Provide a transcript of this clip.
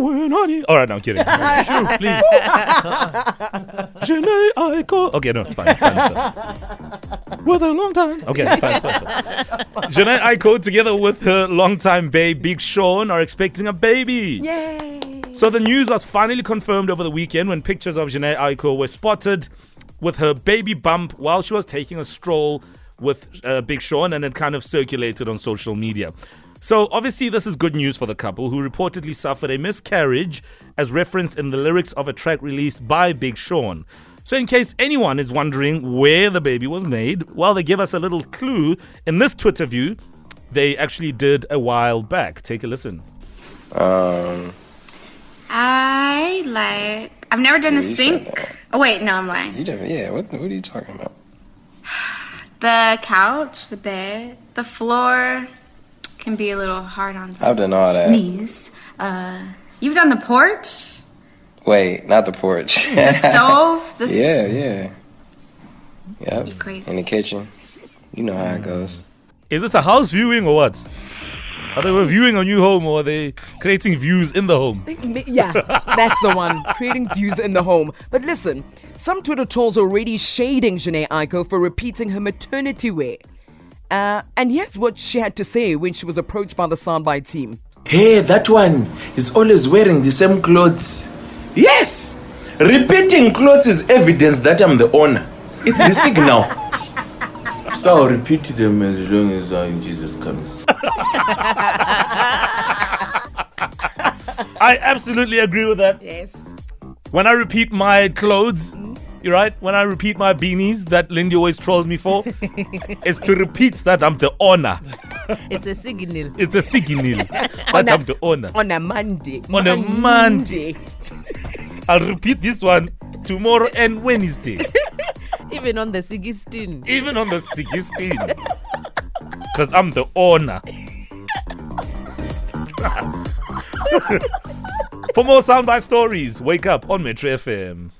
going on? All right, no, I'm kidding. Shoo, please. Jhene Aiko. Okay, no, it's fine. It's fine. It's fine. With a long time. Okay, it's fine. It's fine. It's fine. Jhene Aiko, together with her longtime babe, Big Sean, are expecting a baby. Yay! So the news was finally confirmed over the weekend when pictures of Jhene Aiko were spotted with her baby bump while she was taking a stroll with uh, Big Sean, and it kind of circulated on social media. So obviously, this is good news for the couple who reportedly suffered a miscarriage, as referenced in the lyrics of a track released by Big Sean. So, in case anyone is wondering where the baby was made, well, they give us a little clue in this Twitter view. They actually did a while back. Take a listen. Um, I like. I've never done Yeah, the sink. Oh wait, no, I'm lying. you don't, yeah, what, what are you talking about? The couch, the bed, the floor can be a little hard on the I've done all that. knees. Uh, you've done the porch, Wait, not the porch. the stove, the yeah, yeah. Yep. You crazy. In the kitchen. You know how it goes. Is this a house viewing or what? Are they viewing a new home or are they creating views in the home? Yeah, that's the one. Creating views in the home. But listen, some Twitter trolls are already shading Jhene Aiko for repeating her maternity wear. Uh, and here's what she had to say when she was approached by the soundbite team. Hey, that one is always wearing the same clothes. Yes! Repeating clothes is evidence that I'm the owner. It's the signal. so I'll repeat them as long as uh, Jesus comes. I absolutely agree with that. Yes. When I repeat my clothes, you're right. When I repeat my beanies that Lindy always trolls me for, is to repeat that I'm the owner. It's a signal. It's a signal that On a- I'm the owner. On a Monday. On a Monday. I'll repeat this one tomorrow and Wednesday, Even on the 16. even on the 16th. Because I'm the owner. For more soundbite stories, wake up on Metro FM.